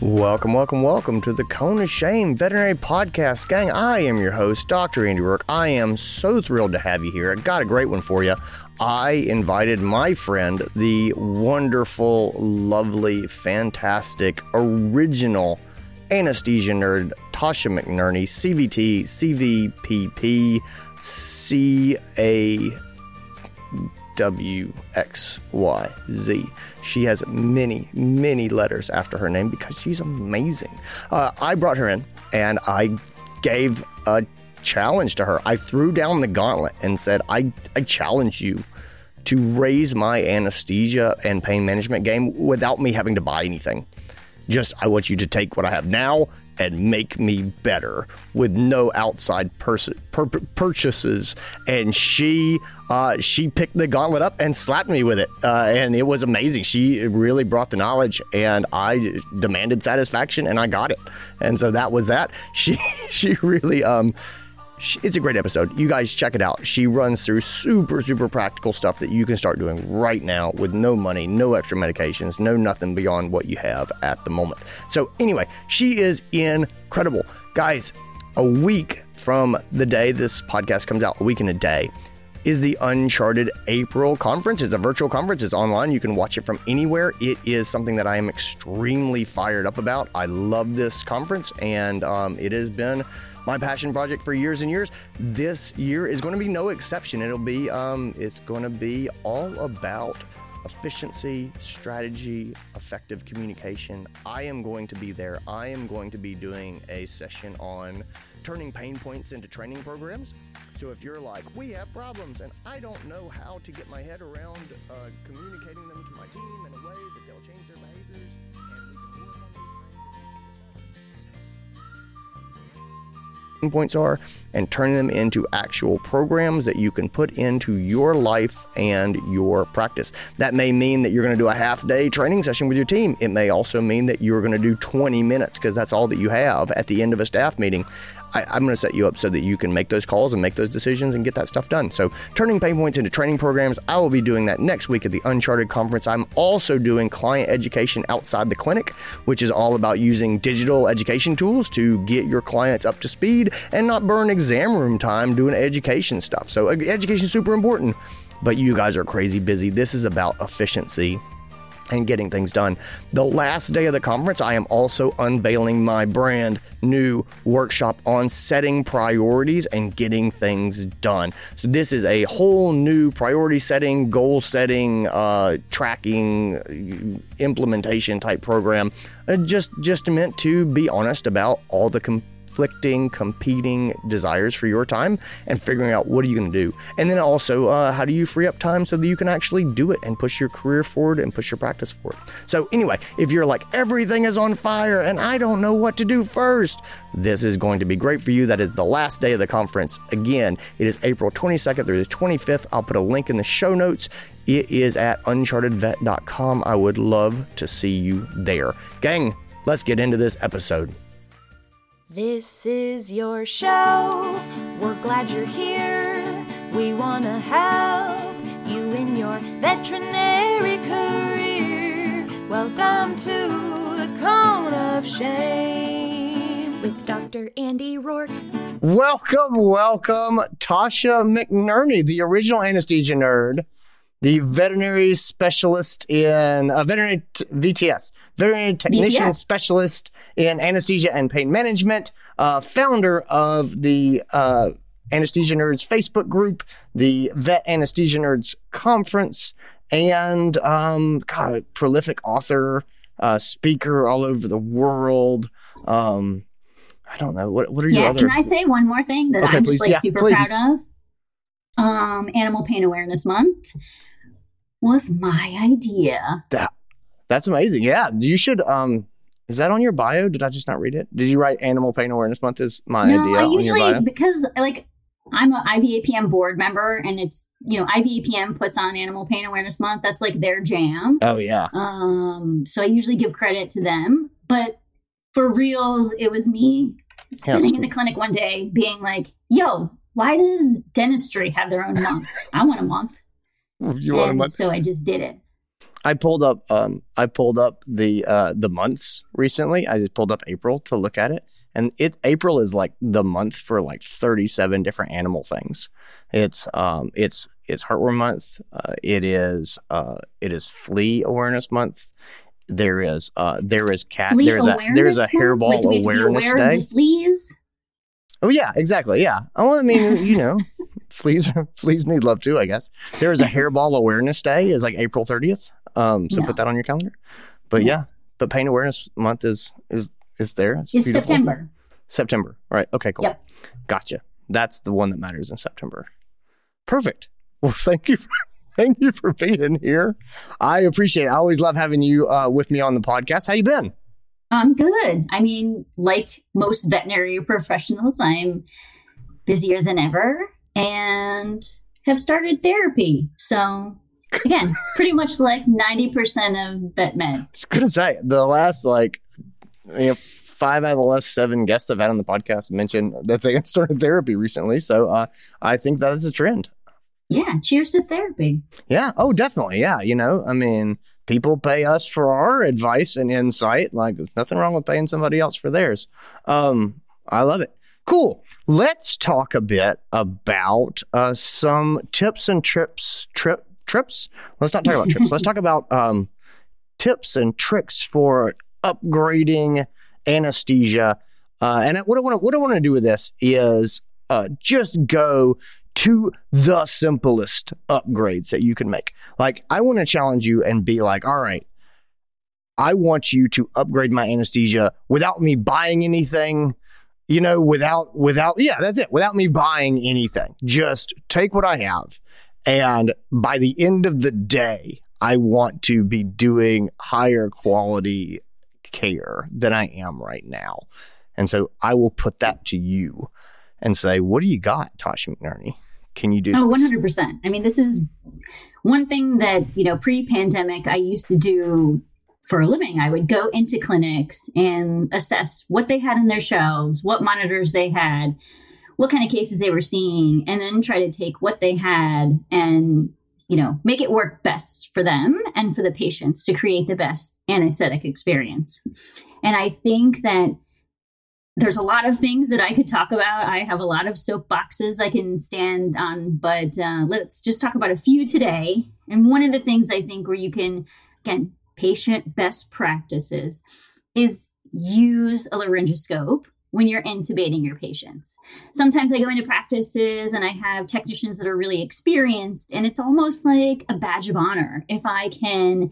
Welcome, welcome, welcome to the Cone of Shame Veterinary Podcast. Gang, I am your host, Dr. Andy Roark. I am so thrilled to have you here. I got a great one for you. I invited my friend, the wonderful, lovely, fantastic, original anesthesia nerd, Tasha McNerney, CVT, CVPP, CA. W X Y Z. She has many, many letters after her name because she's amazing. Uh, I brought her in and I gave a challenge to her. I threw down the gauntlet and said, I, I challenge you to raise my anesthesia and pain management game without me having to buy anything. Just, I want you to take what I have now and make me better with no outside pers- pur- purchases. And she uh, she picked the gauntlet up and slapped me with it, uh, and it was amazing. She really brought the knowledge, and I demanded satisfaction, and I got it. And so that was that. She she really um it's a great episode. You guys check it out. She runs through super, super practical stuff that you can start doing right now with no money, no extra medications, no nothing beyond what you have at the moment. So, anyway, she is incredible. Guys, a week from the day this podcast comes out, a week and a day, is the Uncharted April conference. It's a virtual conference. It's online. You can watch it from anywhere. It is something that I am extremely fired up about. I love this conference, and um, it has been my passion project for years and years. This year is going to be no exception. It'll be um, it's going to be all about efficiency, strategy, effective communication. I am going to be there. I am going to be doing a session on turning pain points into training programs. So if you're like, we have problems and I don't know how to get my head around uh, communicating them to my team in a way that they'll change their behaviors points are and turn them into actual programs that you can put into your life and your practice. That may mean that you're going to do a half day training session with your team. It may also mean that you're going to do 20 minutes because that's all that you have at the end of a staff meeting. I, am going to set you up so that you can make those calls and make those decisions and get that stuff done. So, turning pain points into training programs, I will be doing that next week at the Uncharted Conference. I'm also doing client education outside the clinic, which is all about using digital education tools to get your clients up to speed and not burn exam room time doing education stuff. So, education is super important, but you guys are crazy busy. This is about efficiency and getting things done. The last day of the conference, I am also unveiling my brand new workshop on setting priorities and getting things done. So, this is a whole new priority setting, goal setting, uh, tracking, implementation type program, uh, just, just meant to be honest about all the conflicting, competing desires for your time and figuring out what are you going to do. And then also, uh, how do you free up time so that you can actually do it and push your career forward and push your practice forward. So, anyway, if you're like, everything is on fire and I don't know what to do first, this is going to be great for you. That is the last day of the conference. Again, it is April 22nd through the 25th. I'll put a link in the show notes. It is at unchartedvet.com. I would love to see you there. Gang, let's get into this episode. This is your show. We're glad you're here. We want to help you in your veterinary career. Welcome to the Cone of Shame with Dr. Andy Roark. Welcome, welcome, Tasha McNerney, the original anesthesia nerd the veterinary specialist in uh, veterinary t- VTS, veterinary technician VTS. specialist in anesthesia and pain management, uh, founder of the uh, Anesthesia Nerds Facebook group, the Vet Anesthesia Nerds Conference, and um, God, prolific author, uh, speaker all over the world. Um, I don't know what. What are your yeah? Other... Can I say one more thing that okay, I'm please. just like yeah, super please. proud of? Um, Animal Pain Awareness Month was my idea. That that's amazing. Yeah, you should. Um, is that on your bio? Did I just not read it? Did you write Animal Pain Awareness Month as my no, idea? I usually because like I'm an IVAPM board member, and it's you know IVAPM puts on Animal Pain Awareness Month. That's like their jam. Oh yeah. Um, so I usually give credit to them, but for reals, it was me sitting in the clinic one day, being like, "Yo, why does dentistry have their own month? I want a month." You want and so I just did it. I pulled up um I pulled up the uh the months recently. I just pulled up April to look at it. And it April is like the month for like 37 different animal things. It's um it's it's heartworm month. Uh, it is uh it is flea awareness month. There is uh there is cat Flea there's a there's a awareness month? hairball Like, do we have to be awareness aware day. Of the fleas. Oh yeah, exactly. Yeah. Oh, I mean, you know, fleas fleas need love too. I guess there is a hairball awareness day is like April thirtieth. Um, so No. put that on your calendar. But Yeah. yeah, but pain awareness month is is is there. It's, It's. September. September. All right. Okay. Cool. Yep. Gotcha. That's the one that matters in September. Perfect. Well, thank you. For, thank you for being here. I appreciate it. I always love having you uh, with me on the podcast. How you been? I'm good. I mean, like most veterinary professionals, I'm busier than ever and have started therapy. So, again, pretty much like 90% of vet med. Just gonna say the last like you know five out of the last seven guests I've had on the podcast mentioned that they had started therapy recently. So uh, I think that is a trend. Yeah, cheers to therapy. Yeah. Oh, definitely. Yeah. You know, I mean, people pay us for our advice and insight. Like, there's nothing wrong with paying somebody else for theirs. Um, I love it. Cool. Let's talk a bit about uh, some tips and trips. Trip trips. Let's not talk about trips. Let's talk about um, tips and tricks for upgrading anesthesia. Uh, and what I want to what I want to do with this is uh, just go to the simplest upgrades that you can make. Like, I want to challenge you and be like, all right, I want you to upgrade my anesthesia without me buying anything, you know, without, without, yeah, that's it, without me buying anything. Just take what I have. And by the end of the day, I want to be doing higher quality care than I am right now. And so I will put that to you and say, what do you got, Tasha McNerney? Can you do Oh, this? 100%. I mean, this is one thing that, you know, pre pandemic, I used to do for a living. I would go into clinics and assess what they had in their shelves, what monitors they had, what kind of cases they were seeing, and then try to take what they had and, you know, make it work best for them and for the patients to create the best anesthetic experience. And I think that there's a lot of things that I could talk about. I have a lot of soapboxes I can stand on, but uh, let's just talk about a few today. And one of the things I think where you can, again, patient best practices is use a laryngoscope when you're intubating your patients. Sometimes I go into practices and I have technicians that are really experienced, and it's almost like a badge of honor if I can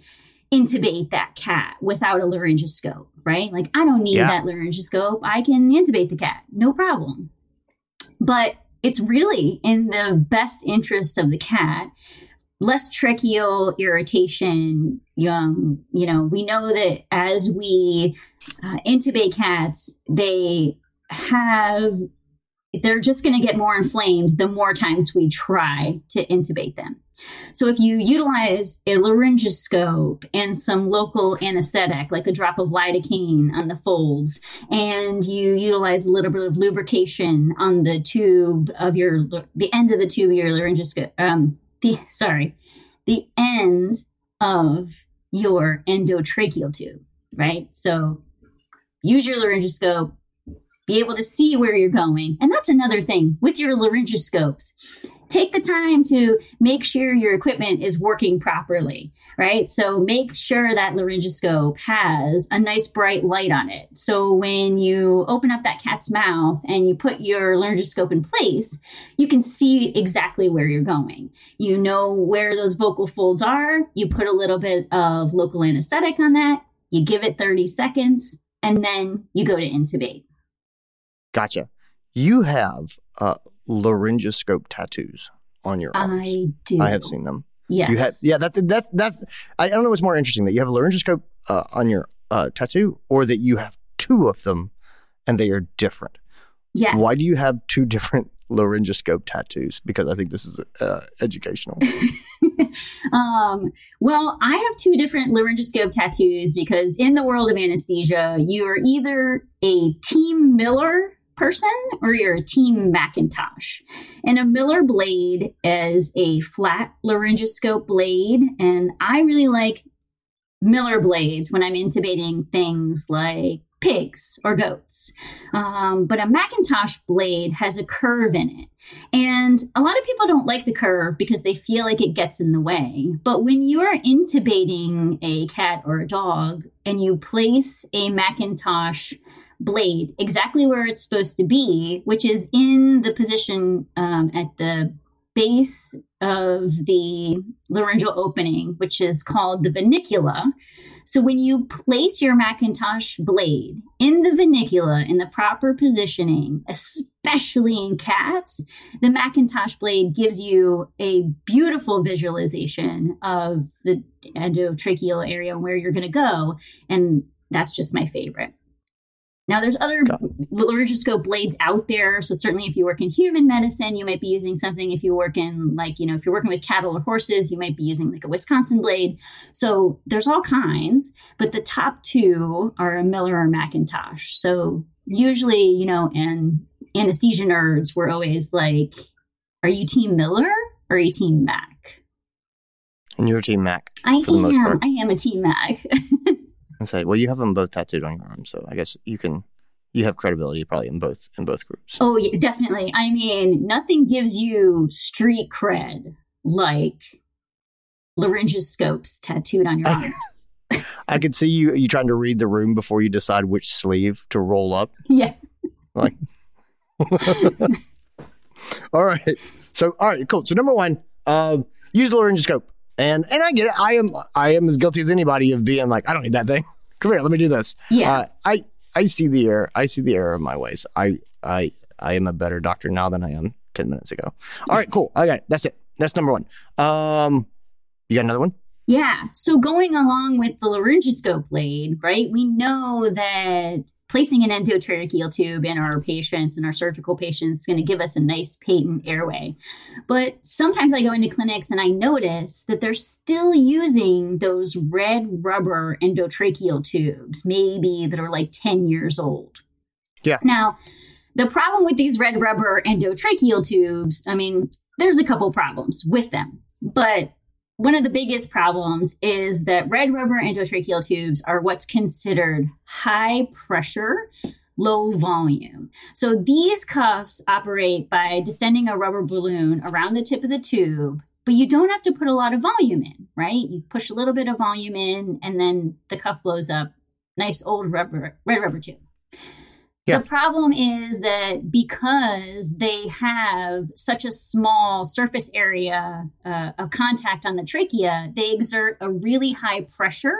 intubate that cat without a laryngoscope, right? Like I don't need Yeah. that laryngoscope. I can intubate the cat, no problem. But it's really in the best interest of the cat. Less tracheal irritation. Young, you know, we know that as we uh, intubate cats, they have they're just going to get more inflamed the more times we try to intubate them. So if you utilize a laryngoscope and some local anesthetic, like a drop of lidocaine on the folds, and you utilize a little bit of lubrication on the tube of your the end of the tube of your laryngoscope, um, the sorry, the end of your endotracheal tube, right? So use your laryngoscope, be able to see where you're going. And that's another thing with your laryngoscopes. Take the time to make sure your equipment is working properly, right? So make sure that laryngoscope has a nice bright light on it. So when you open up that cat's mouth and you put your laryngoscope in place, you can see exactly where you're going. You know where those vocal folds are. You put a little bit of local anesthetic on that. You give it 30 seconds and then you go to intubate. Gotcha. You have uh, laryngoscope tattoos on your arms. I do. I have seen them. Yes. You had, yeah. That's that's that's. I don't know what's more interesting that you have a laryngoscope uh, on your uh, tattoo, or that you have two of them, and they are different. yes. Why do you have two different laryngoscope tattoos? Because I think this is uh, educational. um, well, I have two different laryngoscope tattoos because in the world of anesthesia, you are either a Team Miller person or you're a team Macintosh. And a Miller blade is a flat laryngoscope blade. And I really like Miller blades when I'm intubating things like pigs or goats. Um, but a Macintosh blade has a curve in it. And a lot of people don't like the curve because they feel like it gets in the way. But when you're intubating a cat or a dog and you place a Macintosh blade exactly where it's supposed to be, which is in the position um, at the base of the laryngeal opening, which is called the vallecula. So when you place your Macintosh blade in the vallecula in the proper positioning, especially in cats, the Macintosh blade gives you a beautiful visualization of the endotracheal area and where you're going to go. And that's just my favorite. Now, there's other laryngoscope blades out there. So certainly, if you work in human medicine, you might be using something. If you work in like you know, if you're working with cattle or horses, you might be using like a Wisconsin blade. So there's all kinds, but the top two are a Miller or Macintosh. So usually, you know, and anesthesia nerds were always like, "Are you Team Miller or are you Team Mac?" And you're Team Mac. I am. I am a Team Mac. and say, well, you have them both tattooed on your arm, so I guess you can you have credibility probably in both in both groups. Oh yeah, definitely. I mean, nothing gives you street cred like laryngoscopes tattooed on your arms. I could see you you trying to read the room before you decide which sleeve to roll up. Yeah. Like All right. So all right, cool. So number one, uh, use the laryngoscope. And and I get it. I am I am as guilty as anybody of being like, I don't need that thing. Come here, let me do this. Yeah. Uh, I I see the error. I see the error of my ways. I I I am a better doctor now than I am ten minutes ago. All right, cool. I got it. That's it. That's number one. Um, you got another one? Yeah. So going along with the laryngoscope blade, right? We know that placing an endotracheal tube in our patients and our surgical patients is going to give us a nice patent airway. But sometimes I go into clinics and I notice that they're still using those red rubber endotracheal tubes, maybe that are like 10 years old. Yeah. Now, the problem with these red rubber endotracheal tubes, I mean, there's a couple problems with them. But one of the biggest problems is that red rubber endotracheal tubes are what's considered high pressure, low volume. So these cuffs operate by distending a rubber balloon around the tip of the tube, but you don't have to put a lot of volume in, right? You push a little bit of volume in and then the cuff blows up. Nice old rubber red rubber tube. Yeah. The problem is that because they have such a small surface area uh, of contact on the trachea, they exert a really high pressure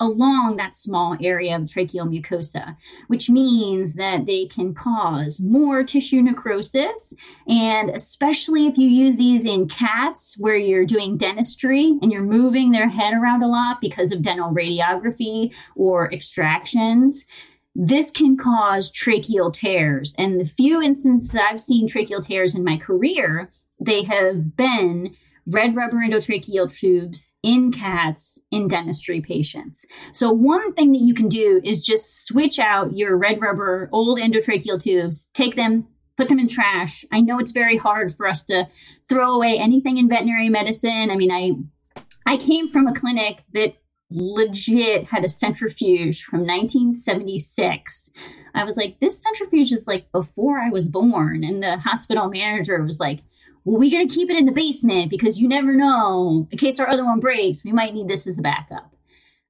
along that small area of tracheal mucosa, which means that they can cause more tissue necrosis. And especially if you use these in cats where you're doing dentistry and you're moving their head around a lot because of dental radiography or extractions, this can cause tracheal tears. And the few instances that I've seen tracheal tears in my career, they have been red rubber endotracheal tubes in cats in dentistry patients. So one thing that you can do is just switch out your red rubber old endotracheal tubes, take them, put them in trash. I know it's very hard for us to throw away anything in veterinary medicine. I mean, I I came from a clinic that legit had a centrifuge from 1976. I was like, this centrifuge is like before I was born. And the hospital manager was like, well, we're going to keep it in the basement because you never know. In case our other one breaks, we might need this as a backup.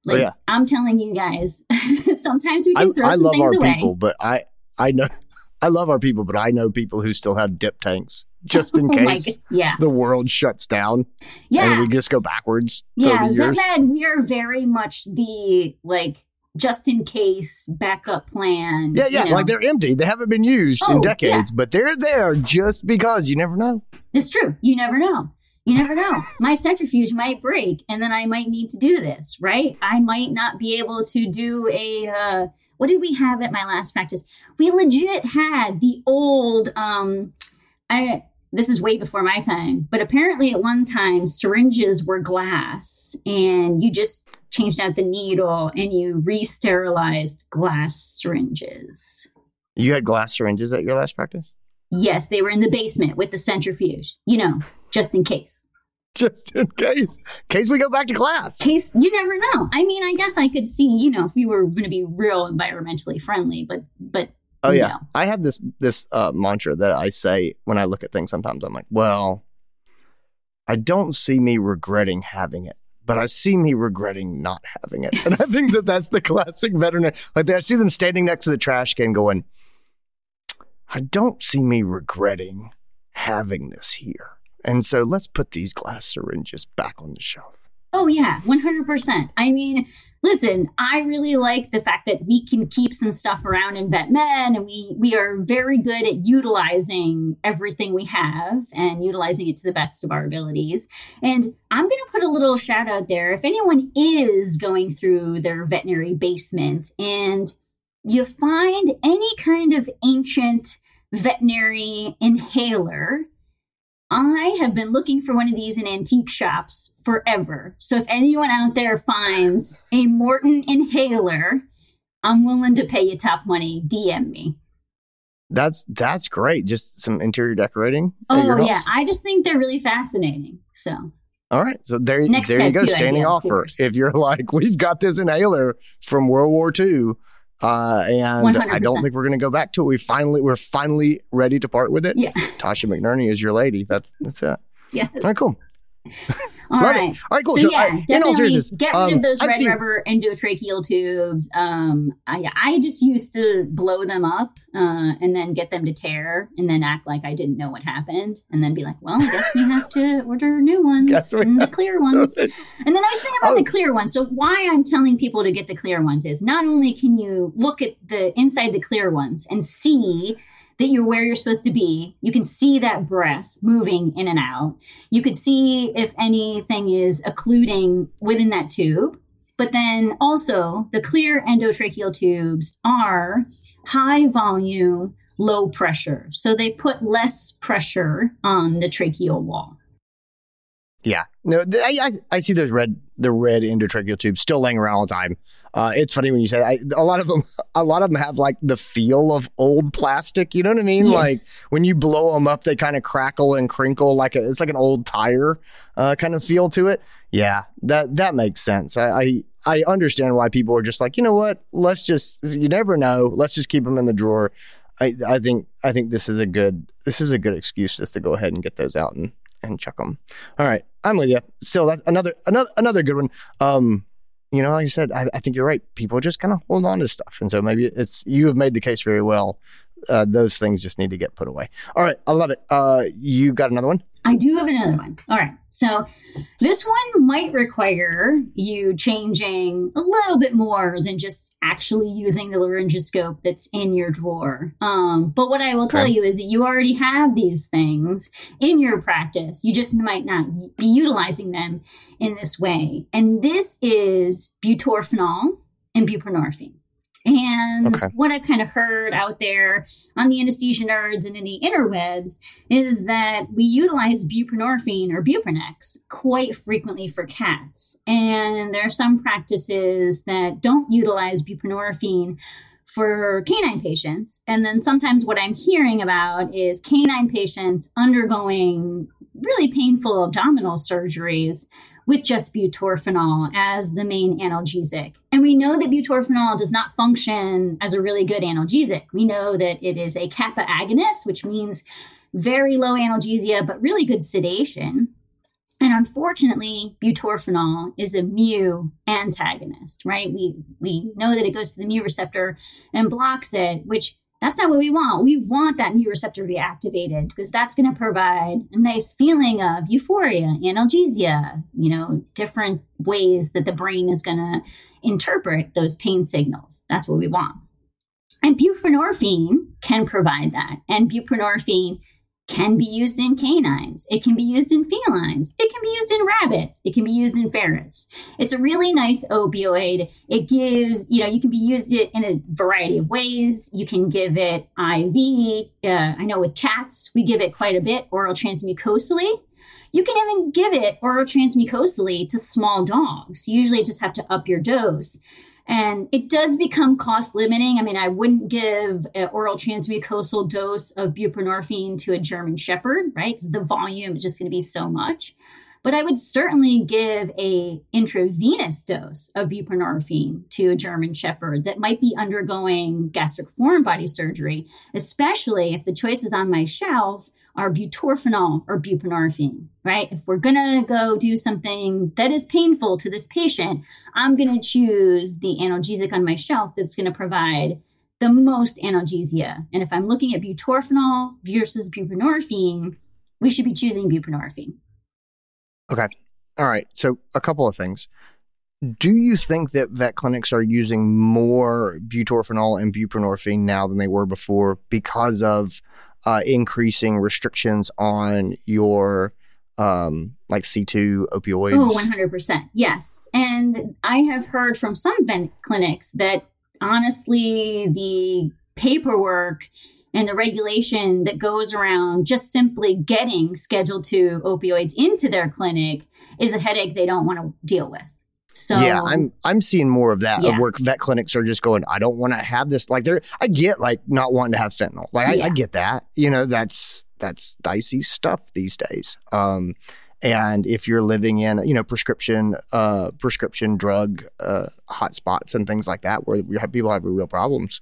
Like, oh, yeah. I'm telling you guys, sometimes we can I, throw I some love things our away. people, but I, I know, I love our people, but I know people who still have dip tanks just in oh case yeah. the world shuts down. Yeah. And we just go backwards. Yeah. Zenmed, we are very much the like just in case backup plan. Yeah, yeah. You know. Like they're empty. They haven't been used oh, in decades, yeah. but they're there just because you never know. It's true. You never know. You never know. My centrifuge might break and then I might need to do this, right? I might not be able to do a uh what did we have at my last practice? We legit had the old um I this is way before my time, but apparently at one time syringes were glass and you just changed out the needle and you re sterilized glass syringes. You had glass syringes at your last practice? Yes, they were in the basement with the centrifuge, you know, just in case. Just in case. In case we go back to class. Case you never know. I mean, I guess I could see, you know, if we were going to be real environmentally friendly, but but Oh yeah. no. I have this this uh, mantra that I say when I look at things sometimes I'm like, well, I don't see me regretting having it, but I see me regretting not having it. And I think that that's the classic veteran. Like I see them standing next to the trash can going, I don't see me regretting having this here. And so let's put these glass syringes back on the shelf. Oh yeah, one hundred percent. I mean, listen, I really like the fact that we can keep some stuff around in vet med, and we we are very good at utilizing everything we have and utilizing it to the best of our abilities. And I'm to put a little shout out there if anyone is going through their veterinary basement and you find any kind of ancient veterinary inhaler. I have been looking for one of these in antique shops forever. So if anyone out there finds a Morton inhaler, I'm willing to pay you top money. DM me. That's that's great. Just some interior decorating. Oh yeah, I just think they're really fascinating. So All right. So there, Next there you go. Standing idea, of offer. course. If you're like, we've got this inhaler from World War II, uh, and I don't think we're going to go back to it. We finally, we're finally ready to part with it. yeah, Tasha McNerney is your lady. That's that's it. yes. All right, cool. All Love it. All right, cool. So, So, yeah, all definitely get rid um, of those red seen- rubber endotracheal tubes. Um, I, I just used to blow them up uh, and then get them to tear and then act like I didn't know what happened and then be like, well, I guess we have to order new ones and the clear ones. And the nice thing about Oh. the clear ones, so why I'm telling people to get the clear ones is not only can you look at the inside the clear ones and see that you're where you're supposed to be, you can see that breath moving in and out. You could see if anything is occluding within that tube. But then also, the clear endotracheal tubes are high volume, low pressure. So they put less pressure on the tracheal wall. Yeah, no, th- I, I, I see those red, the red endotracheal tubes still laying around all the time. Uh, it's funny when you say that. I, a lot of them, a lot of them have like the feel of old plastic. You know what I mean? Yes. Like when you blow them up, they kind of crackle and crinkle like a, it's like an old tire uh, kind of feel to it. Yeah, that that makes sense. I, I I understand why people are just like, you know what? Let's just you never know. Let's just keep them in the drawer. I I think I think this is a good this is a good excuse just to go ahead and get those out and and chuck them. All right, I'm with you. Still, another another another good one. Um, you know, like I said, I, I think you're right. People just kind of hold on to stuff, and so maybe it's you have made the case very well. Uh, those things just need to get put away. All right, I love it. Uh, you got another one? I do have another one. All right. So this one might require you changing a little bit more than just actually using the laryngoscope that's in your drawer. Um, but what I will tell Okay. you is that you already have these things in your practice. You just might not be utilizing them in this way. And this is butorphanol and buprenorphine. And Okay. what I've kind of heard out there on the anesthesia nerds and in the interwebs is that we utilize buprenorphine or buprenex quite frequently for cats. And there are some practices that don't utilize buprenorphine for canine patients. And then sometimes what I'm hearing about is canine patients undergoing really painful abdominal surgeries with just butorphanol as the main analgesic. And we know that butorphanol does not function as a really good analgesic. We know that it is a kappa agonist, which means very low analgesia, but really good sedation. And unfortunately, butorphanol is a mu antagonist, right? We we know that it goes to the mu receptor and blocks it, which that's not what we want. We want that mu receptor to be activated because that's going to provide a nice feeling of euphoria, analgesia, you know, different ways that the brain is going to interpret those pain signals. That's what we want. And buprenorphine can provide that. And buprenorphine can be used in canines. It can be used in felines. It can be used in rabbits. It can be used in ferrets. It's a really nice opioid. It gives, you know, you can be used it in a variety of ways. You can give it IV. Uh, I know with cats, we give it quite a bit oral transmucosally. You can even give it oral transmucosally to small dogs. You usually just have to up your dose. And it does become cost limiting. I mean, I wouldn't give an oral transmucosal dose of buprenorphine to a German Shepherd, right? Because the volume is just going to be so much. But I would certainly give a intravenous dose of buprenorphine to a German Shepherd that might be undergoing gastric foreign body surgery, especially if the choices on my shelf are butorphanol or buprenorphine, right? If we're gonna go do something that is painful to this patient, I'm gonna choose the analgesic on my shelf that's gonna provide the most analgesia. And if I'm looking at butorphanol versus buprenorphine, we should be choosing buprenorphine. Okay. All right. So a couple of things. Do you think that vet clinics are using more butorphanol and buprenorphine now than they were before because of uh, increasing restrictions on your um, like C2 opioids? Oh, 100%. Yes. And I have heard from some vet clinics that honestly, the paperwork and the regulation that goes around just simply getting Schedule 2 opioids into their clinic is a headache they don't want to deal with. So yeah, I'm I'm seeing more of that Yeah. of where vet clinics are just going. I don't want to have this. Like they're, I get like not wanting to have fentanyl. Like I, Yeah. I get that. You know, that's that's dicey stuff these days. Um, and if you're living in you know prescription uh prescription drug uh hotspots and things like that where we have people have real problems.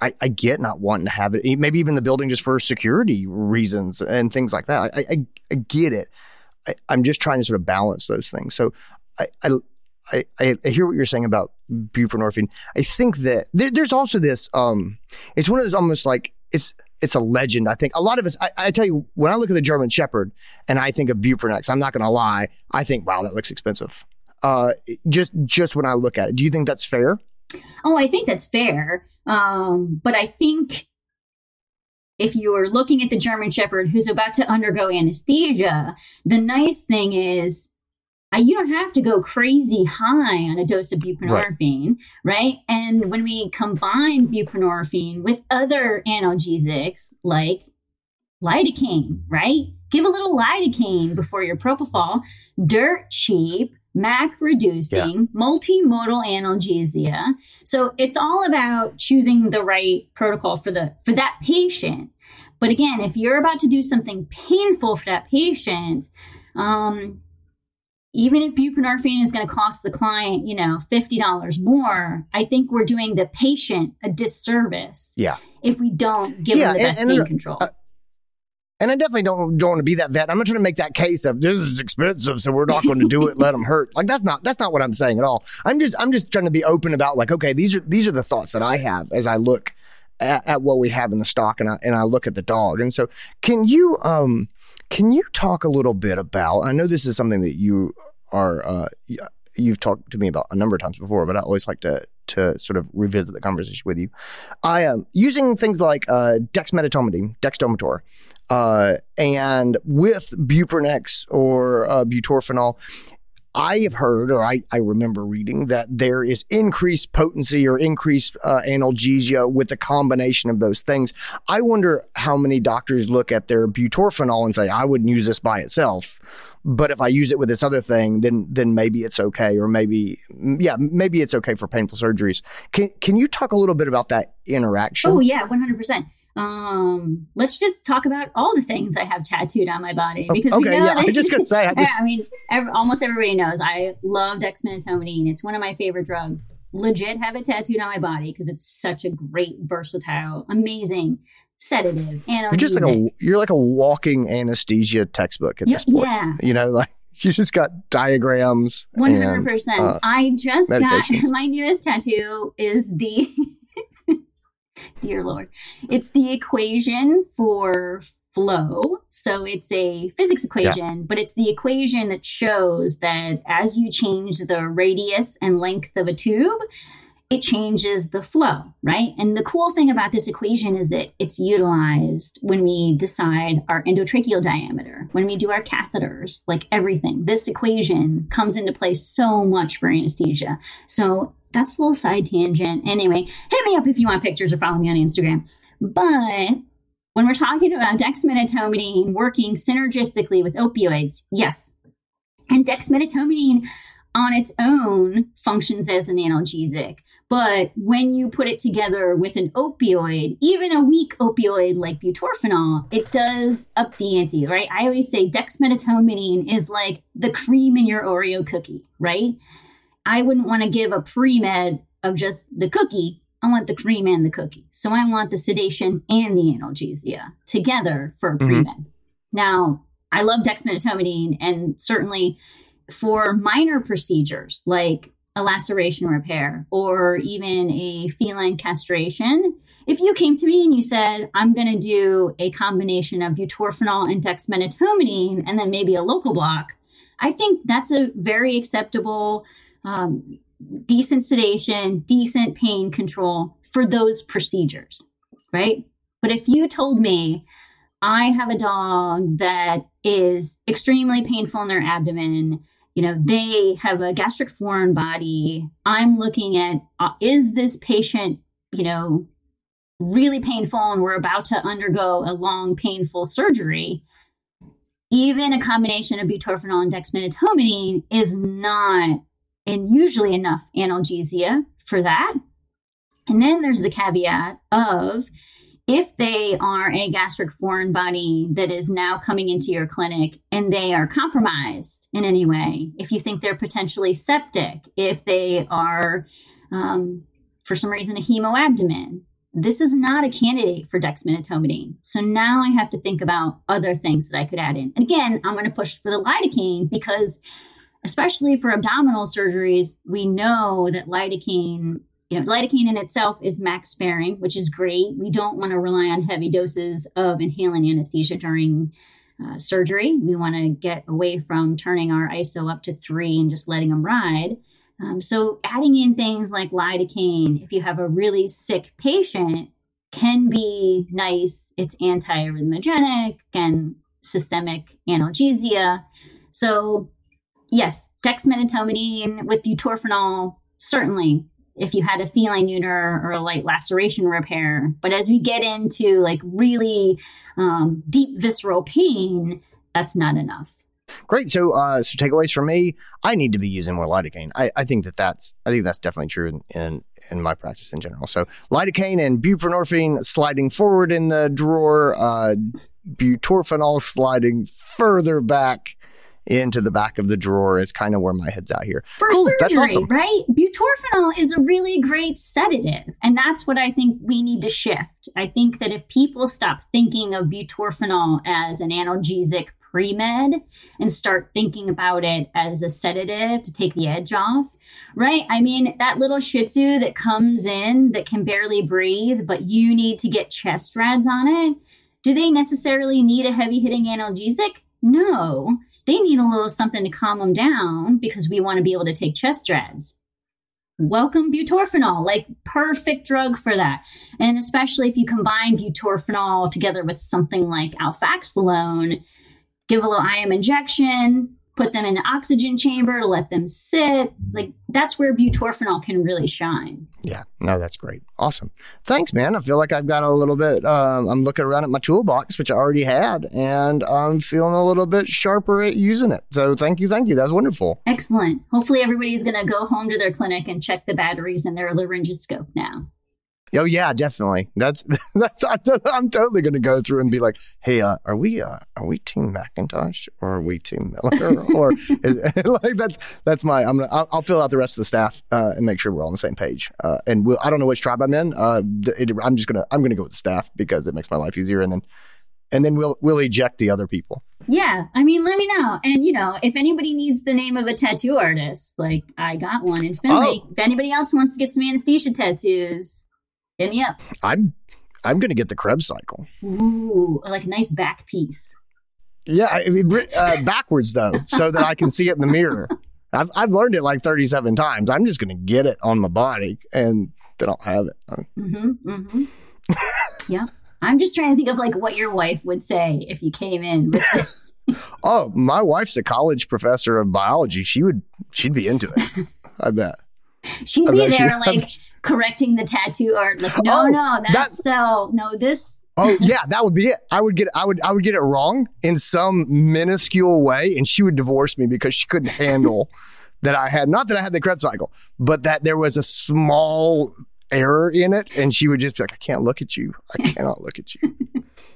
I, I get not wanting to have it. Maybe even the building just for security reasons and things like that. I, I, I get it. I, I'm just trying to sort of balance those things. So I, I, I, hear what you're saying about buprenorphine. I think that there, there's also this. Um, it's one of those almost like it's it's a legend. I think a lot of us. I, I tell you, when I look at the German Shepherd and I think of Buprenex, I'm not going to lie. I think, wow, that looks expensive. Uh, just just when I look at it, do you think that's fair? Oh, I think that's fair. Um, but I think if you are looking at the German Shepherd who's about to undergo anesthesia, the nice thing is uh, you don't have to go crazy high on a dose of buprenorphine, right? And when we combine buprenorphine with other analgesics like lidocaine, right? Give a little lidocaine before your propofol, dirt cheap, MAC reducing, multimodal analgesia. So it's all about choosing the right protocol for the for that patient. But again, if you're about to do something painful for that patient, um, even if buprenorphine is going to cost the client, you know, fifty dollars more, I think we're doing the patient a disservice Yeah. if we don't give Yeah, them the and- best and, pain uh, control. uh, And I definitely don't don't want to be that vet. I'm not trying to make that case of this is expensive, so we're not going to do it. let them hurt. Like that's not that's not what I'm saying at all. I'm just I'm just trying to be open about like okay, these are these are the thoughts that I have as I look at, at what we have in the stock and I and I look at the dog. And so can you um can you talk a little bit about? I know this is something that you are uh, you've talked to me about a number of times before, but I always like to to sort of revisit the conversation with you. I am using things like uh, dexmedetomidine, Dexdomitor, uh, and with Buprenex or uh, butorphanol. I have heard, or I, I remember reading, that there is increased potency or increased uh, analgesia with the combination of those things. I wonder how many doctors look at their butorphanol and say, I wouldn't use this by itself. But if I use it with this other thing, then then maybe it's okay, or maybe yeah, maybe it's okay for painful surgeries. Can can you talk a little bit about that interaction? Oh yeah, one hundred percent. Um, let's just talk about all the things I have tattooed on my body because we okay, know yeah, that, I just gonna say, I just- I mean, ev almost everybody knows I love dexmedetomidine. It's one of my favorite drugs. Legit, have it tattooed on my body because it's such a great, versatile, amazing sedative. Analgesic. You're just like a you're like a walking anesthesia textbook at Yeah, this point. yeah. You know, like you just got diagrams. One hundred percent. uh, I just got my newest tattoo is the dear lord. It's the equation for flow. So it's a physics equation, but it's the equation that shows that as you change the radius and length of a tube, it changes the flow, right? And the cool thing about this equation is that it's utilized when we decide our endotracheal diameter, when we do our catheters, like everything. This equation comes into play so much for anesthesia. So that's a little side tangent. Anyway, hit me up if you want pictures or follow me on Instagram. But when we're talking about dexmedetomidine working synergistically with opioids, yes. And dexmedetomidine on its own functions as an analgesic. But when you put it together with an opioid, even a weak opioid like butorphanol, it does up the ante, right? I always say dexmedetomidine is like the cream in your Oreo cookie, right? I wouldn't want to give a pre-med of just the cookie. I want the cream and the cookie. So I want the sedation and the analgesia together for a pre-med. Mm-hmm. Now, I love dexmedetomidine and certainly for minor procedures like a laceration repair or even a feline castration, if you came to me and you said, I'm going to do a combination of butorphanol and dexmedetomidine and then maybe a local block, I think that's a very acceptable, um, decent sedation, decent pain control for those procedures, right? But if you told me, I have a dog that is extremely painful in their abdomen you know they have a gastric foreign body. I'm looking at uh, is this patient you know really painful and we're about to undergo a long painful surgery? Even a combination of butorphanol and dexmedetomidine is not and usually enough analgesia for that. And then there's the caveat of if they are a gastric foreign body that is now coming into your clinic and they are compromised in any way, if you think they're potentially septic, if they are, um, for some reason, a hemoabdomen, this is not a candidate for dexmedetomidine. So now I have to think about other things that I could add in. And again, I'm going to push for the lidocaine because, especially for abdominal surgeries, we know that lidocaine you know, lidocaine in itself is MAC sparing, which is great. We don't want to rely on heavy doses of inhalant anesthesia during uh, surgery. We want to get away from turning our ISO up to three and just letting them ride. Um, so, adding in things like lidocaine, if you have a really sick patient, can be nice. It's anti arrhythmogenic and systemic analgesia. So, yes, dexmedetomidine with butorphanol, certainly if you had a feline neuter or a light laceration repair. But as we get into like really um, deep visceral pain, that's not enough. Great. So, uh, so takeaways for me: I need to be using more lidocaine. I, I think that that's I think that's definitely true in, in in my practice in general. So, lidocaine and buprenorphine sliding forward in the drawer, uh, butorphanol sliding further back into the back of the drawer is kind of where my head's out here. For cool, surgery, awesome. right? Butorphanol is a really great sedative. And that's what I think we need to shift. I think that if people stop thinking of butorphanol as an analgesic pre med and start thinking about it as a sedative to take the edge off, right? I mean, that little shih tzu that comes in that can barely breathe, but you need to get chest rads on it. Do they necessarily need a heavy hitting analgesic? No they need a little something to calm them down because we want to be able to take chest rads. Welcome butorphanol, like perfect drug for that. And especially if you combine butorphanol together with something like alfaxalone, give a little IM injection, put them in the oxygen chamber to let them sit. Like that's where butorphanol can really shine. Yeah, no, that's great. Awesome. Thanks, man. I feel like I've got a little bit, um, I'm looking around at my toolbox, which I already had, and I'm feeling a little bit sharper at using it. So thank you. Thank you. That's wonderful. Excellent. Hopefully everybody's going to go home to their clinic and check the batteries in their laryngoscope now. Oh yeah, definitely. That's that's. I'm totally going to go through and be like, "Hey, uh, are we uh, are we Team Macintosh or are we Team Miller?" or is, like that's that's my. I'm gonna. I'll, I'll, fill out the rest of the staff uh, and make sure we're all on the same page. Uh, and we'll, I don't know which tribe I'm in. Uh, it, I'm just gonna. I'm gonna go with the staff because it makes my life easier. And then and then we'll we'll eject the other people. Yeah, I mean, let me know. And you know, if anybody needs the name of a tattoo artist, like I got one in Philly. Oh. If anybody else wants to get some anesthesia tattoos, Hit me up. I'm I'm gonna get the Krebs cycle. Ooh, like a nice back piece. Yeah, I mean, uh, backwards though, so that I can see it in the mirror. I've I've learned it like 37 times. I'm just gonna get it on my body, and then I'll have it. Mm-hmm. Mm-hmm. yeah. I'm just trying to think of like what your wife would say if you came in with. oh, my wife's a college professor of biology. She would she'd be into it. I bet. She'd be there like correcting the tattoo art. Like, no, oh, no, that's that, so. No, this. oh yeah, that would be it. I would get, I would, I would get it wrong in some minuscule way, and she would divorce me because she couldn't handle that I had, not that I had the Krebs cycle, but that there was a small error in it. And she would just be like, I can't look at you. I cannot look at you.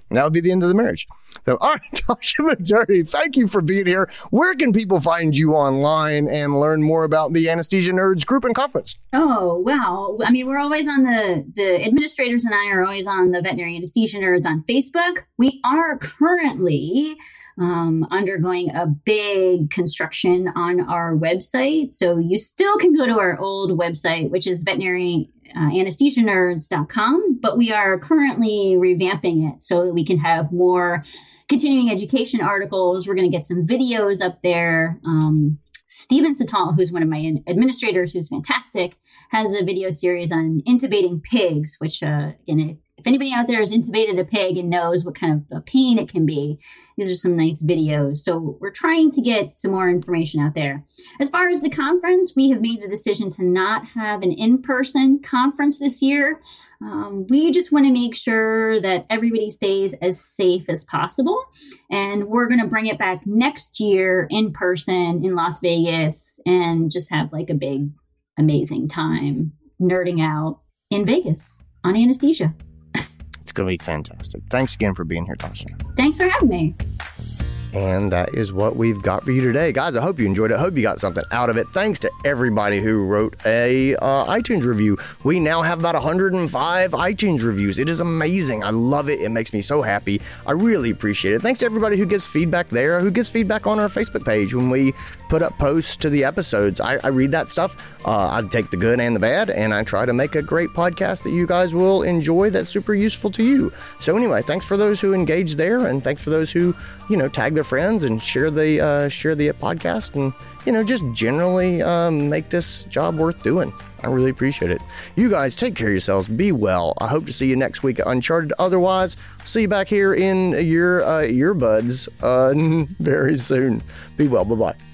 And that would be the end of the marriage. So, all right, Tasha McNerney, thank you for being here. Where can people find you online and learn more about the Anesthesia Nerds group and conference? Oh, wow. I mean, we're always on the, the administrators and I are always on the Veterinary Anesthesia Nerds on Facebook. We are currently um, undergoing a big construction on our website. So you still can go to our old website, which is veterinary uh, but we are currently revamping it so that we can have more continuing education articles. We're going to get some videos up there. Um, Steven Satal, who's one of my administrators, who's fantastic, has a video series on intubating pigs, which, uh, again, if anybody out there has intubated a pig and knows what kind of a pain it can be, these are some nice videos. So we're trying to get some more information out there. As far as the conference, we have made the decision to not have an in-person conference this year. Um, we just want to make sure that everybody stays as safe as possible. And we're going to bring it back next year in person in Las Vegas and just have like a big, amazing time nerding out in Vegas on anesthesia going to be fantastic. Thanks again for being here, Tasha. Thanks for having me. And that is what we've got for you today. Guys, I hope you enjoyed it. Hope you got something out of it. Thanks to everybody who wrote a uh, iTunes review. We now have about 105 iTunes reviews. It is amazing. I love it. It makes me so happy. I really appreciate it. Thanks to everybody who gives feedback there, who gives feedback on our Facebook page when we put up posts to the episodes. I, I read that stuff. Uh, I take the good and the bad, and I try to make a great podcast that you guys will enjoy that's super useful to you. So, anyway, thanks for those who engage there, and thanks for those who, you know, tag their friends and share the uh, share the podcast and you know just generally um, make this job worth doing. I really appreciate it. You guys take care of yourselves. Be well. I hope to see you next week at Uncharted. Otherwise, see you back here in your uh, earbuds uh, very soon. Be well. Bye bye.